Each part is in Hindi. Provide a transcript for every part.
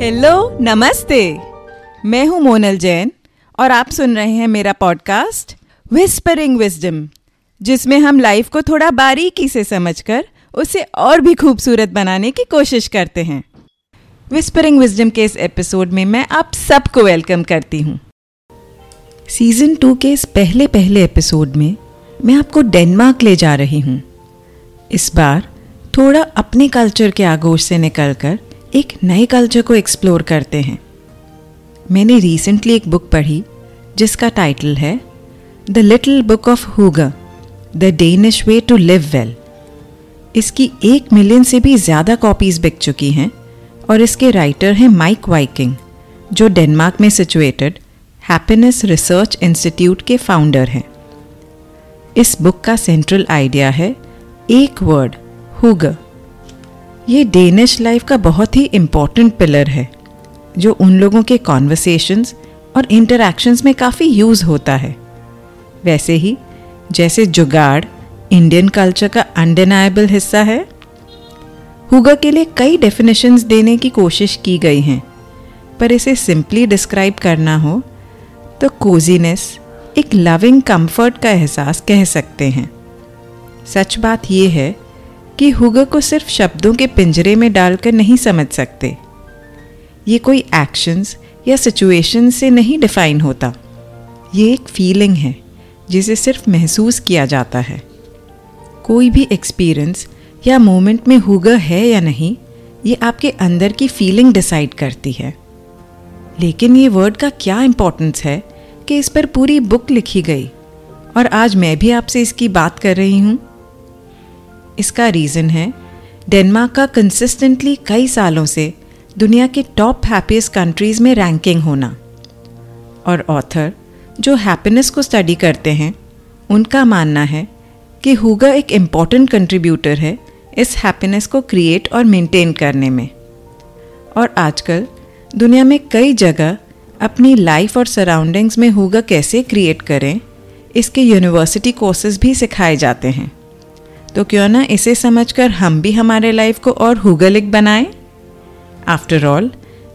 हेलो नमस्ते। मैं हूँ मोनल जैन और आप सुन रहे हैं मेरा पॉडकास्ट विस्परिंग विजडम जिसमें हम लाइफ को थोड़ा बारीकी से समझकर उसे और भी खूबसूरत बनाने की कोशिश करते हैं। विस्परिंग विजडम के इस एपिसोड में मैं आप सबको वेलकम करती हूँ। सीज़न टू के इस पहले पहले एपिसोड में मैं आपको डेनमार्क ले जा रही हूँ। इस बार थोड़ा अपने कल्चर के आगोश से निकलकर एक नए कल्चर को एक्सप्लोर करते हैं। मैंने रिसेंटली एक बुक पढ़ी, जिसका टाइटल है the little book of hygge the Danish way to live well इसकी एक मिलियन से भी ज़्यादा कॉपीज़ बिक चुकी हैं, और इसके राइटर हैं माइक वाइकिंग जो डेनमार्क में सिचुएटेड हैप्पीनेस रिसर्च इंस्टीट्यूट के फाउंडर हैं। इस बुक का सेंट्रल आइडिया है, एक वर्ड हुगर ये डेनिश लाइफ का बहुत ही इंपॉर्टेंट पिलर है, जो उन लोगों के कॉन्वर्सेशंस और इंटरेक्शंस में काफ़ी यूज़ होता है। वैसे ही, जैसे जुगाड़ इंडियन कल्चर का अनडिनाएबल हिस्सा है हुगा के लिए कई डेफिनेशंस देने की कोशिश की गई हैं, पर इसे सिंपली डिस्क्राइब करना हो तो कोजीनेस एक लविंग कंफर्ट का एहसास कह सकते हैं। सच बात यह है कि हुगर को सिर्फ़ शब्दों के पिंजरे में डालकर नहीं समझ सकते। ये कोई एक्शंस या सिचुएशन से नहीं डिफाइन होता। ये एक फीलिंग है, जिसे सिर्फ़ महसूस किया जाता है। कोई भी एक्सपीरियंस या मोमेंट में हुगर है या नहीं, ये आपके अंदर की फीलिंग डिसाइड करती है। लेकिन ये वर्ड का क्या इम्पोर्टेंस है कि इस पर पूरी बुक लिखी गई। और आज मैं भी आपसे इसकी बात कर रही हूँ। इसका रीज़न है डेनमार्क का कंसिस्टेंटली कई सालों से दुनिया के टॉप हैप्पीस्ट कंट्रीज़ में रैंकिंग होना। और ऑथर जो हैप्पीनेस को स्टडी करते हैं, उनका मानना है कि हुगा एक इंपॉर्टेंट कंट्रीब्यूटर है इस हैप्पीनेस को क्रिएट और मेंटेन करने में। और आजकल दुनिया में कई जगह अपनी लाइफ और सराउंडिंग्स में हुगा कैसे क्रिएट करें, इसके यूनिवर्सिटी कोर्सेज भी सिखाए जाते हैं। तो क्यों ना इसे समझकर हम भी हमारे लाइफ को और हुगलिक बनाएँ? आफ्टर ऑल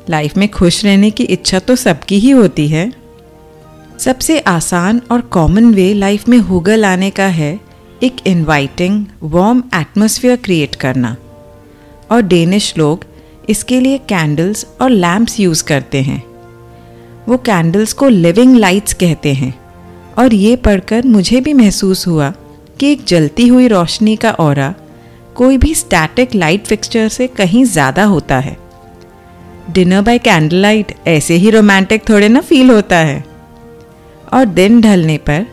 लाइफ में खुश रहने की इच्छा तो सबकी ही होती है। सबसे आसान और कॉमन वे लाइफ में हुगल आने का है एक इनवाइटिंग वार्म एटमोसफियर क्रिएट करना। और डेनिश लोग इसके लिए कैंडल्स और लैम्प्स यूज़ करते हैं। वो कैंडल्स को लिविंग लाइट्स कहते हैं। और ये पढ़कर मुझे भी महसूस हुआ कि एक जलती हुई रोशनी का और कोई भी स्टैटिक लाइट फिक्सचर से कहीं ज़्यादा होता है। डिनर बाय कैंडल लाइट ऐसे ही रोमांटिक थोड़े ना फील होता है। और दिन ढलने पर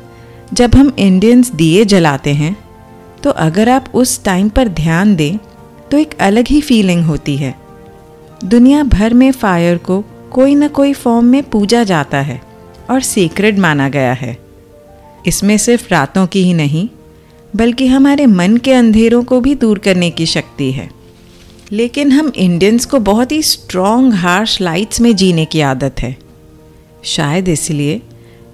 जब हम इंडियंस दिए जलाते हैं तो अगर आप उस टाइम पर ध्यान दें तो एक अलग ही फीलिंग होती है। दुनिया भर में फायर को कोई ना कोई फॉर्म में पूजा जाता है और सीक्रेट माना गया है। इसमें सिर्फ़ रातों की ही नहीं बल्कि हमारे मन के अंधेरों को भी दूर करने की शक्ति है। लेकिन हम इंडियंस को बहुत ही स्ट्रॉन्ग हार्श लाइट्स में जीने की आदत है। शायद इसलिए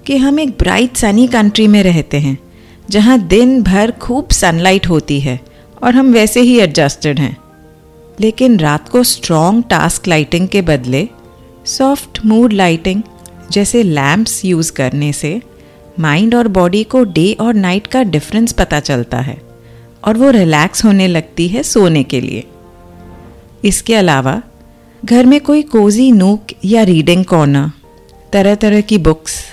कि हम एक ब्राइट सनी कंट्री में रहते हैं, जहाँ दिन भर खूब सनलाइट होती है और हम वैसे ही एडजस्टेड हैं। लेकिन रात को स्ट्रॉन्ग टास्क लाइटिंग के बदले सॉफ्ट मूड लाइटिंग जैसे लैम्प्स यूज़ करने से माइंड और बॉडी को डे और नाइट का डिफरेंस पता चलता है और वो रिलैक्स होने लगती है सोने के लिए। इसके अलावा, घर में कोई कोजी नूक या रीडिंग कॉर्नर तरह तरह की बुक्स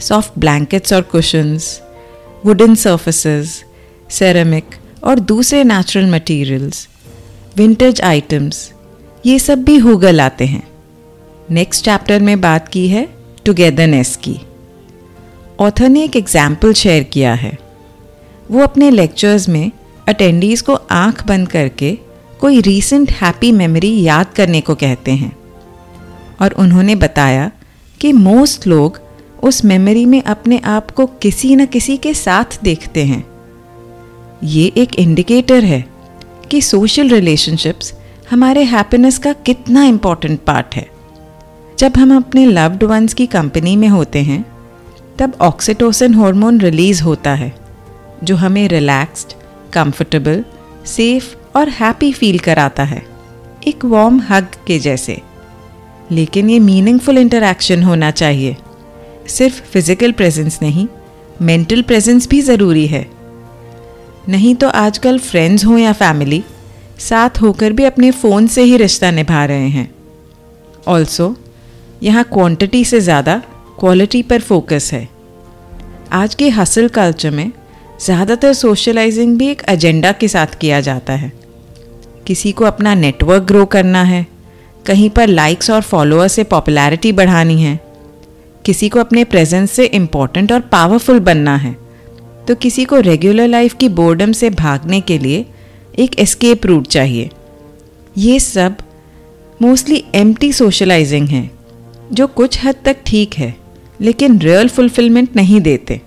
सॉफ्ट ब्लैंकेट्स और कुशंस वुडन सर्फेसेस सेरेमिक और दूसरे नेचुरल मटेरियल्स विंटेज आइटम्स ये सब भी हुगल आते हैं। नेक्स्ट चैप्टर में बात की है टुगेदरनेस की। ऑथर ने एक एग्ज़ाम्पल शेयर किया है। वो अपने लेक्चर्स में अटेंडीज़ को आँख बंद करके कोई रीसेंट हैप्पी मेमोरी याद करने को कहते हैं। और उन्होंने बताया कि मोस्ट लोग उस मेमोरी में अपने आप को किसी न किसी के साथ देखते हैं। ये एक इंडिकेटर है कि सोशल रिलेशनशिप्स हमारे हैप्पीनेस का कितना इंपॉर्टेंट पार्ट है। जब हम अपने लव्ड वंस की कंपनी में होते हैं तब ऑक्सीटोसिन हार्मोन रिलीज़ होता है, जो हमें रिलैक्स्ड कंफर्टेबल सेफ़ और हैप्पी फील कराता है, एक वार्म हग के जैसे। लेकिन ये मीनिंगफुल इंटरेक्शन होना चाहिए। सिर्फ़ फ़िज़िकल प्रेजेंस नहीं मेंटल प्रेजेंस भी ज़रूरी है। नहीं तो आजकल फ्रेंड्स हों या फैमिली साथ होकर भी अपने फ़ोन से ही रिश्ता निभा रहे हैं। ऑल्सो यहाँ क्वांटिटी से ज़्यादा क्वालिटी पर फोकस है। आज के हसल कल्चर में ज़्यादातर सोशलाइजिंग भी एक एजेंडा के साथ किया जाता है। किसी को अपना नेटवर्क ग्रो करना है, कहीं पर लाइक्स और फॉलोअर से पॉपुलैरिटी बढ़ानी है, किसी को अपने प्रेजेंस से इम्पोर्टेंट और पावरफुल बनना है तो किसी को रेगुलर लाइफ की बोर्डम से भागने के लिए एक एस्केप रूट चाहिए। ये सब मोस्टली एम्प्टी सोशलाइजिंग है, जो कुछ हद तक ठीक है। लेकिन रियल फुलफिलमेंट नहीं देते।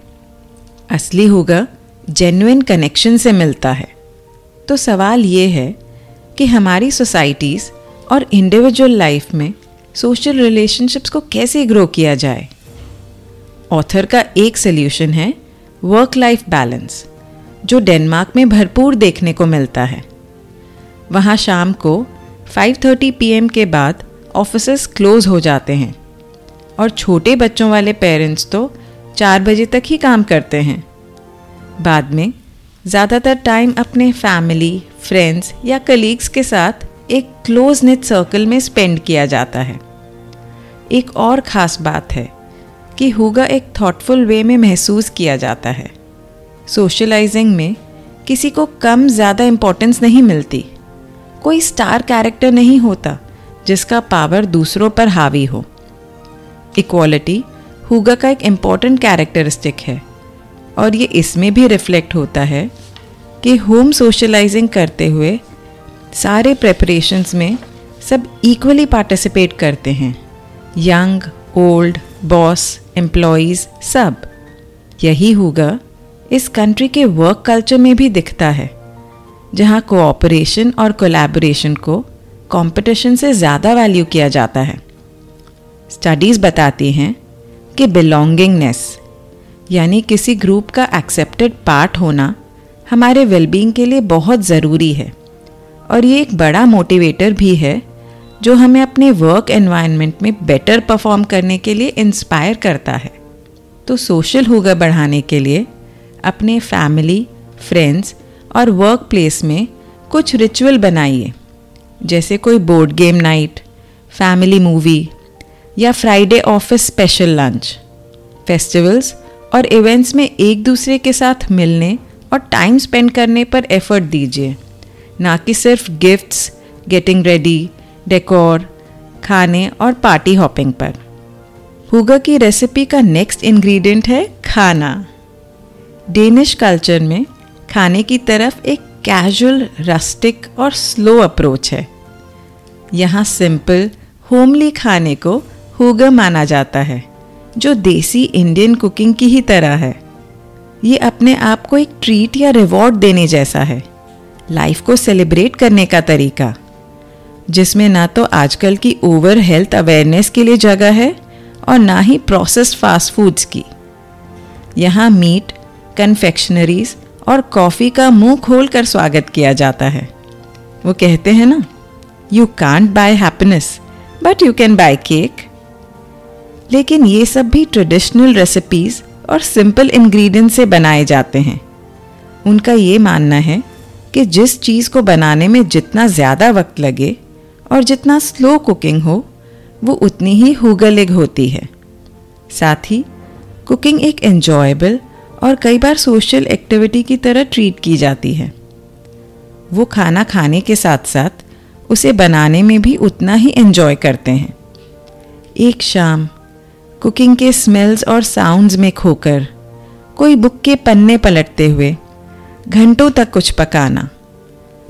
असली होगा जेन्युइन कनेक्शन से मिलता है। तो सवाल ये है कि हमारी सोसाइटीज़ और इंडिविजुअल लाइफ में सोशल रिलेशनशिप्स को कैसे ग्रो किया जाए? ऑथर का एक सल्यूशन है वर्क लाइफ बैलेंस जो डेनमार्क में भरपूर देखने को मिलता है। वहाँ शाम को 5:30 पीएम के बाद ऑफ़िस क्लोज हो जाते हैं। और छोटे बच्चों वाले पेरेंट्स तो चार बजे तक ही काम करते हैं। बाद में ज़्यादातर टाइम अपने फैमिली फ्रेंड्स या कलीग्स के साथ एक क्लोज नेट सर्कल में स्पेंड किया जाता है। एक और ख़ास बात है कि हुगा एक थॉटफुल वे में महसूस किया जाता है। सोशलाइजिंग में किसी को कम ज़्यादा इम्पोर्टेंस नहीं मिलती। कोई स्टार कैरेक्टर नहीं होता जिसका पावर दूसरों पर हावी हो। इक्वालिटी हुगा का एक इंपॉर्टेंट कैरेक्टरिस्टिक है। और ये इसमें भी रिफ्लेक्ट होता है कि होम सोशलाइजिंग करते हुए सारे प्रेपरेशंस में सब इक्वली पार्टिसिपेट करते हैं। यंग ओल्ड बॉस एम्प्लॉयज़ सब। यही होगा इस कंट्री के वर्क कल्चर में भी दिखता है, जहाँ कोऑपरेशन और कोलैबोरेशन को कंपटीशन से ज़्यादा वैल्यू किया जाता है। स्टडीज़ बताती हैं कि बिलोंगिंगनेस यानी किसी ग्रुप का एक्सेप्टेड पार्ट होना, हमारे वेलबींग के लिए बहुत ज़रूरी है। और ये एक बड़ा मोटिवेटर भी है, जो हमें अपने वर्क एनवायरनमेंट में बेटर परफॉर्म करने के लिए इंस्पायर करता है। तो सोशल होगा बढ़ाने के लिए, अपने फैमिली फ्रेंड्स और वर्क प्लेस में कुछ रिचुअल बनाइए। जैसे कोई board game night family movie या Friday office special lunch festivals और इवेंट्स में एक दूसरे के साथ मिलने और टाइम स्पेंड करने पर एफर्ट दीजिए। ना कि सिर्फ़ गिफ्ट्स गेटिंग रेडी डेकोर खाने और पार्टी हॉपिंग पर। हुगा की रेसिपी का नेक्स्ट इंग्रेडिएंट है खाना। डेनिश कल्चर में खाने की तरफ़ एक कैजुअल रस्टिक और स्लो अप्रोच है। यहाँ सिंपल होमली खाने को हुगा माना जाता है, जो देसी इंडियन कुकिंग की ही तरह है। ये अपने आप को एक ट्रीट या रिवॉर्ड देने जैसा है लाइफ को सेलिब्रेट करने का तरीका, जिसमें ना तो आजकल की ओवर हेल्थ अवेयरनेस के लिए जगह है और ना ही प्रोसेस्ड फास्ट फूड्स की। यहाँ मीट कन्फेक्शनरीज और कॉफ़ी का मुँह खोल कर स्वागत किया जाता है। वो कहते हैं ना you can't buy happiness but you can buy cake लेकिन ये सब भी ट्रेडिशनल रेसिपीज़ और सिंपल इंग्रेडिएंट से बनाए जाते हैं। उनका ये मानना है कि जिस चीज़ को बनाने में जितना ज़्यादा वक्त लगे और जितना स्लो कुकिंग हो, वो उतनी ही हुगलिग होती है। साथ ही कुकिंग एक एन्जॉयबल और कई बार सोशल एक्टिविटी की तरह ट्रीट की जाती है। वो खाना खाने के साथ साथ उसे बनाने में भी उतना ही एंजॉय करते हैं। एक शाम कुकिंग के स्मेल्स और साउंड्स में खोकर, कोई बुक के पन्ने पलटते हुए, घंटों तक कुछ पकाना।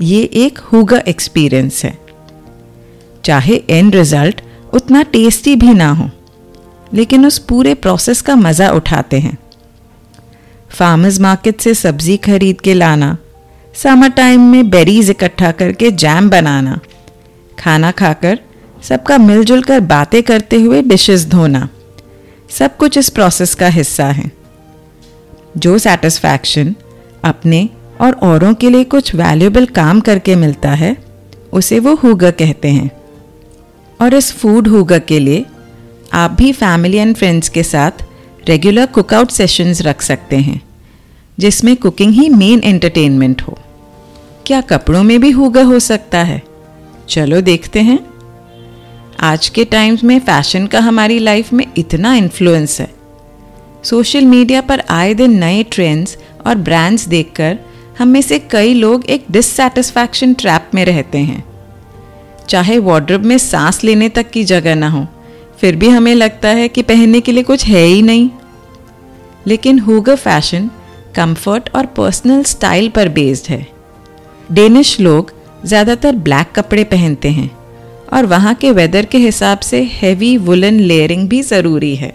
ये एक हुगा एक्सपीरियंस है। चाहे एंड रिज़ल्ट उतना टेस्टी भी ना हो, लेकिन उस पूरे प्रोसेस का मज़ा उठाते हैं। फार्मर्स मार्केट से सब्ज़ी खरीद के लाना समर टाइम में बेरीज इकट्ठा करके जैम बनाना, खाना खाकर सबका मिलजुल कर बातें करते हुए डिशेस धोना। सब कुछ इस प्रोसेस का हिस्सा है। जो सेटिस्फैक्शन अपने और औरों के लिए कुछ वैल्यूबल काम करके मिलता है, उसे वो हुगा कहते हैं। और इस फ़ूड हुगा के लिए आप भी फैमिली एंड फ्रेंड्स के साथ रेगुलर कुकआउट सेशंस रख सकते हैं, जिसमें कुकिंग ही मेन एंटरटेनमेंट हो। क्या कपड़ों में भी हुगा हो सकता है? चलो देखते हैं। आज के टाइम्स में फ़ैशन का हमारी लाइफ में इतना इन्फ्लुएंस है। सोशल मीडिया पर आए दिन नए ट्रेंड्स और ब्रांड्स देखकर हम में से कई लोग एक डिससेटिस्फैक्शन ट्रैप में रहते हैं। चाहे वार्ड्रोब में सांस लेने तक की जगह ना हो, फिर भी हमें लगता है कि पहनने के लिए कुछ है ही नहीं। लेकिन हुगर फ़ैशन कंफर्ट और पर्सनल स्टाइल पर बेस्ड है। डेनिश लोग ज़्यादातर ब्लैक कपड़े पहनते हैं। और वहाँ के वेदर के हिसाब से हैवी वुलन लेयरिंग भी ज़रूरी है।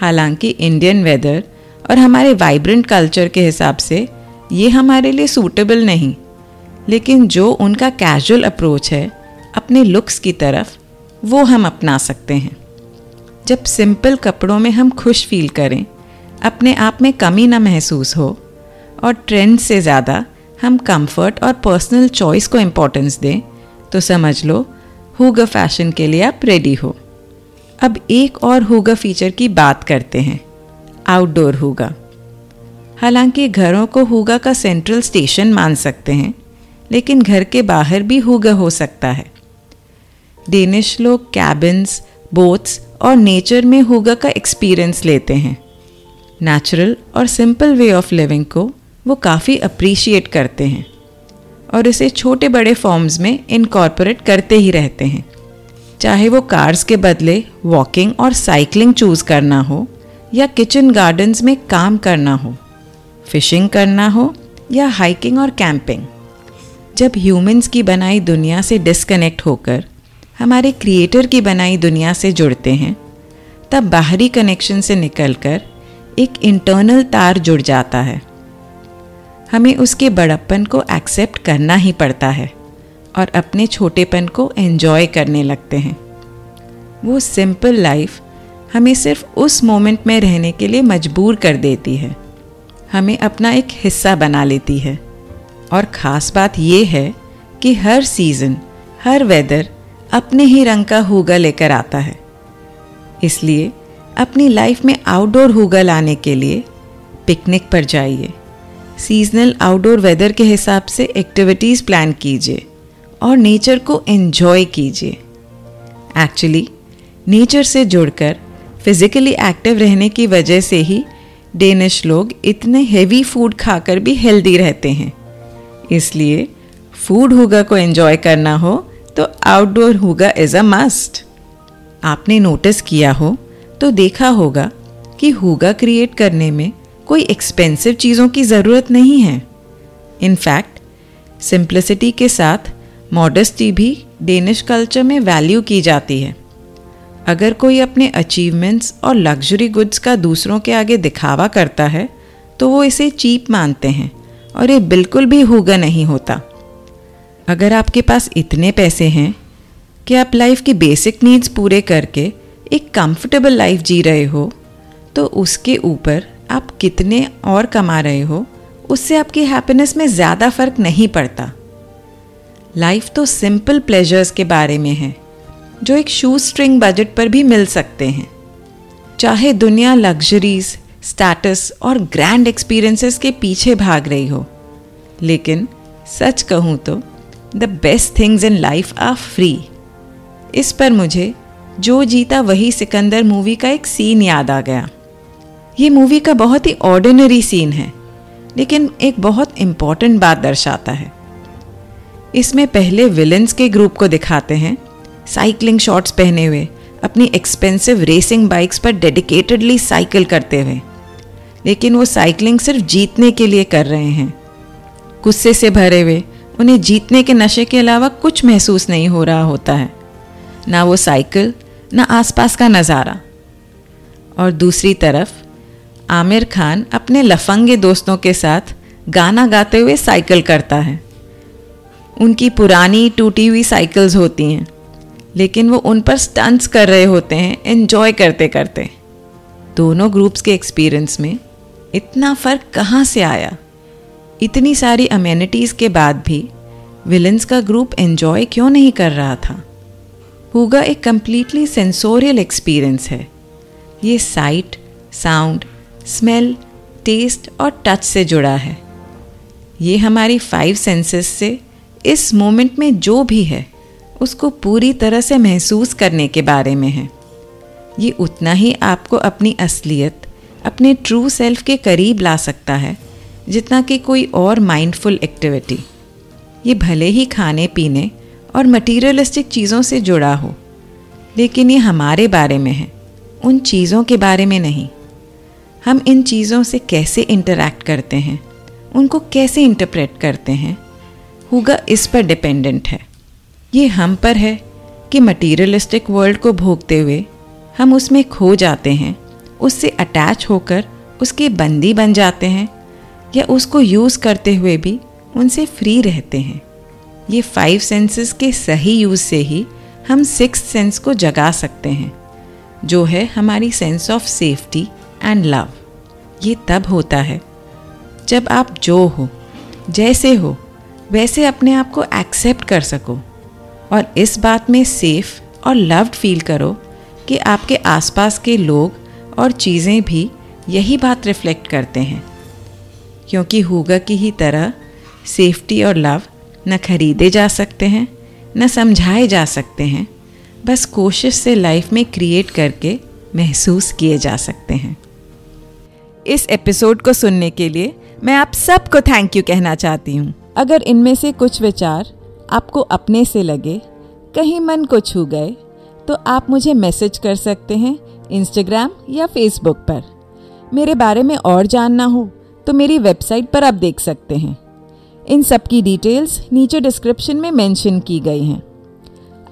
हालाँकि इंडियन वेदर और हमारे वाइब्रेंट कल्चर के हिसाब से ये हमारे लिए सूटेबल नहीं, लेकिन जो उनका कैजुअल अप्रोच है, अपने लुक्स की तरफ़, वो हम अपना सकते हैं। जब सिंपल कपड़ों में हम खुश फील करें, अपने आप में कमी ना महसूस हो, और ट्रेंड से ज़्यादा हम कंफर्ट और पर्सनल चॉइस को इम्पोर्टेंस दें तो समझ लो हुगा फ़ैशन के लिए आप रेडी हो। अब एक और हुगा फीचर की बात करते हैं आउटडोर हुगा। हालाँकि घरों को हुगा का सेंट्रल स्टेशन मान सकते हैं, लेकिन घर के बाहर भी हुगा हो सकता है। डेनिश लोग कैबिन्स बोट्स और नेचर में हुगा का एक्सपीरियंस लेते हैं। नेचुरल और सिंपल वे ऑफ़ लिविंग को वो काफ़ी अप्रिशिएट करते हैं। और इसे छोटे बड़े फॉर्म्स में इनकॉर्पोरेट करते ही रहते हैं। चाहे वो कार्स के बदले वॉकिंग और साइकिलिंग चूज़ करना हो या किचन गार्डन्स में काम करना हो फिशिंग करना हो या हाइकिंग और कैंपिंग जब ह्यूमंस की बनाई दुनिया से डिस्कनेक्ट होकर हमारे क्रिएटर की बनाई दुनिया से जुड़ते हैं, तब बाहरी कनेक्शन से निकलकर एक इंटरनल तार जुड़ जाता है। हमें उसके बड़प्पन को एक्सेप्ट करना ही पड़ता है और अपने छोटेपन को एंजॉय करने लगते हैं। वो सिंपल लाइफ हमें सिर्फ़ उस मोमेंट में रहने के लिए मजबूर कर देती है। हमें अपना एक हिस्सा बना लेती है। और ख़ास बात यह है कि हर सीज़न हर वेदर अपने ही रंग का हुगा लेकर आता है। इसलिए अपनी लाइफ में आउटडोर हुगा लाने के लिए पिकनिक पर जाइए। सीजनल आउटडोर वेदर के हिसाब से एक्टिविटीज़ प्लान कीजिए और नेचर को एन्जॉय कीजिए। एक्चुअली नेचर से जुड़कर फिज़िकली एक्टिव रहने की वजह से ही डेनिश लोग इतने हेवी फ़ूड खाकर भी हेल्दी रहते हैं। इसलिए फ़ूड हुगा को एंजॉय करना हो तो outdoor hygge is a must आपने नोटिस किया हो तो देखा होगा कि हुगा क्रिएट करने में कोई एक्सपेंसिव चीज़ों की ज़रूरत नहीं है। इनफैक्ट सिंप्लिसिटी के साथ मॉडेस्टी भी डेनिश कल्चर में वैल्यू की जाती है। अगर कोई अपने अचीवमेंट्स और लग्जरी गुड्स का दूसरों के आगे दिखावा करता है तो वो इसे चीप मानते हैं और ये बिल्कुल भी हुगा नहीं होता। अगर आपके पास इतने पैसे हैं कि आप लाइफ की बेसिक नीड्स पूरे करके एक कंफर्टेबल लाइफ जी रहे हो तो उसके ऊपर आप कितने और कमा रहे हो, उससे आपकी हैप्पीनेस में ज़्यादा फ़र्क नहीं पड़ता। लाइफ तो सिंपल प्लेजर्स के बारे में है, जो एक शू स्ट्रिंग बजट पर भी मिल सकते हैं। चाहे दुनिया लग्जरीज स्टेटस और ग्रैंड एक्सपीरियंसेस के पीछे भाग रही हो, लेकिन सच कहूँ तो the best things in life are free इस पर मुझे जो जीता वही सिकंदर मूवी का एक सीन याद आ गया। ये मूवी का बहुत ही ऑर्डिनरी सीन है, लेकिन एक बहुत इंपॉर्टेंट बात दर्शाता है। इसमें पहले विलन्स के ग्रुप को दिखाते हैं साइकिलिंग शॉर्ट्स पहने हुए, अपनी एक्सपेंसिव रेसिंग बाइक्स पर डेडिकेटेडली साइकिल करते हुए। लेकिन वो साइकिलिंग सिर्फ़ जीतने के लिए कर रहे हैं। गुस्से से भरे हुए, उन्हें जीतने के नशे के अलावा कुछ महसूस नहीं हो रहा होता है। ना वो साइकिल ना आसपास का नज़ारा। और दूसरी तरफ़ आमिर खान अपने लफंगे दोस्तों के साथ गाना गाते हुए साइकिल करता है। उनकी पुरानी टूटी हुई साइकिल्स होती हैं, लेकिन वो उन पर स्टंट्स कर रहे होते हैं, एंजॉय करते करते। दोनों ग्रुप्स के एक्सपीरियंस में इतना फ़र्क कहाँ से आया? इतनी सारी अमेनिटीज़ के बाद भी विलन्स का ग्रुप एंजॉय क्यों नहीं कर रहा था? हुगा एक कम्प्लीटली सेंसोरियल एक्सपीरियंस है। ये साइट साउंड स्मेल, टेस्ट और टच से जुड़ा है। ये हमारी फाइव सेंसेस से इस मोमेंट में जो भी है, उसको पूरी तरह से महसूस करने के बारे में है। ये उतना ही आपको अपनी असलियत, अपने ट्रू सेल्फ के करीब ला सकता है, जितना कि कोई और माइंडफुल एक्टिविटी ये भले ही खाने, पीने और मटीरियलिस्टिक चीज़ों से जुड़ा हो, लेकिन ये हमारे बारे में है, उन चीज़ों के बारे में नहीं। हम इन चीज़ों से कैसे इंटरैक्ट करते हैं? उनको कैसे इंटरप्रेट करते हैं? हुगा इस पर डिपेंडेंट है। ये हम पर है कि मटीरियलिस्टिक वर्ल्ड को भोगते हुए हम उसमें खो जाते हैं, उससे अटैच होकर उसके बंदी बन जाते हैं, या उसको यूज़ करते हुए भी उनसे फ्री रहते हैं। ये फाइव सेंसेस के सही यूज़ से ही हम सिक्स सेंस को जगा सकते हैं, जो है हमारी sense of safety and love ये तब होता है, जब आप जो हो, जैसे हो, वैसे अपने आप को एक्सेप्ट कर सको और इस बात में सेफ़ और लव्ड फील करो कि आपके आसपास के लोग और चीज़ें भी यही बात रिफ्लेक्ट करते हैं। क्योंकि हुगा की ही तरह सेफ्टी और लव न खरीदे जा सकते हैं, न समझाए जा सकते हैं, बस कोशिश से लाइफ में क्रिएट करके महसूस किए जा सकते हैं। इस एपिसोड को सुनने के लिए मैं आप सबको थैंक यू कहना चाहती हूँ। अगर इनमें से कुछ विचार आपको अपने से लगे, कहीं मन को छू गए तो आप मुझे मैसेज कर सकते हैं इंस्टाग्राम या फेसबुक पर। मेरे बारे में और जानना हो तो मेरी वेबसाइट पर आप देख सकते हैं। इन सब की डिटेल्स नीचे डिस्क्रिप्शन में मेंशन की गई हैं।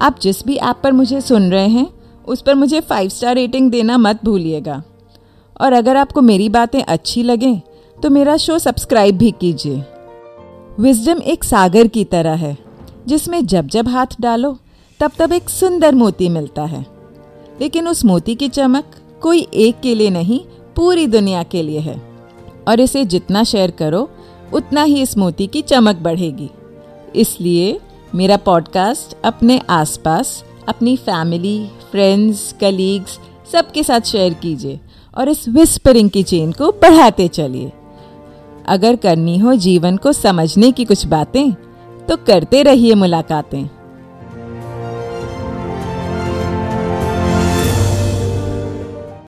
आप जिस भी ऐप पर मुझे सुन रहे हैं, उस पर मुझे फाइव स्टार रेटिंग देना मत भूलिएगा। और अगर आपको मेरी बातें अच्छी लगें तो मेरा शो सब्सक्राइब भी कीजिए। विजडम एक सागर की तरह है, जिसमें जब जब हाथ डालो, तब तब एक सुंदर मोती मिलता है। लेकिन उस मोती की चमक कोई एक के लिए नहीं, पूरी दुनिया के लिए है। और इसे जितना शेयर करो, उतना ही इस मोती की चमक बढ़ेगी। इसलिए मेरा पॉडकास्ट अपने आसपास, अपनी फैमिली फ्रेंड्स कलीग्स सबके साथ शेयर कीजिए। और इस विस्परिंग की चेन को बढ़ाते चलिए। अगर करनी हो जीवन को समझने की कुछ बातें तो करते रहिए मुलाकातें।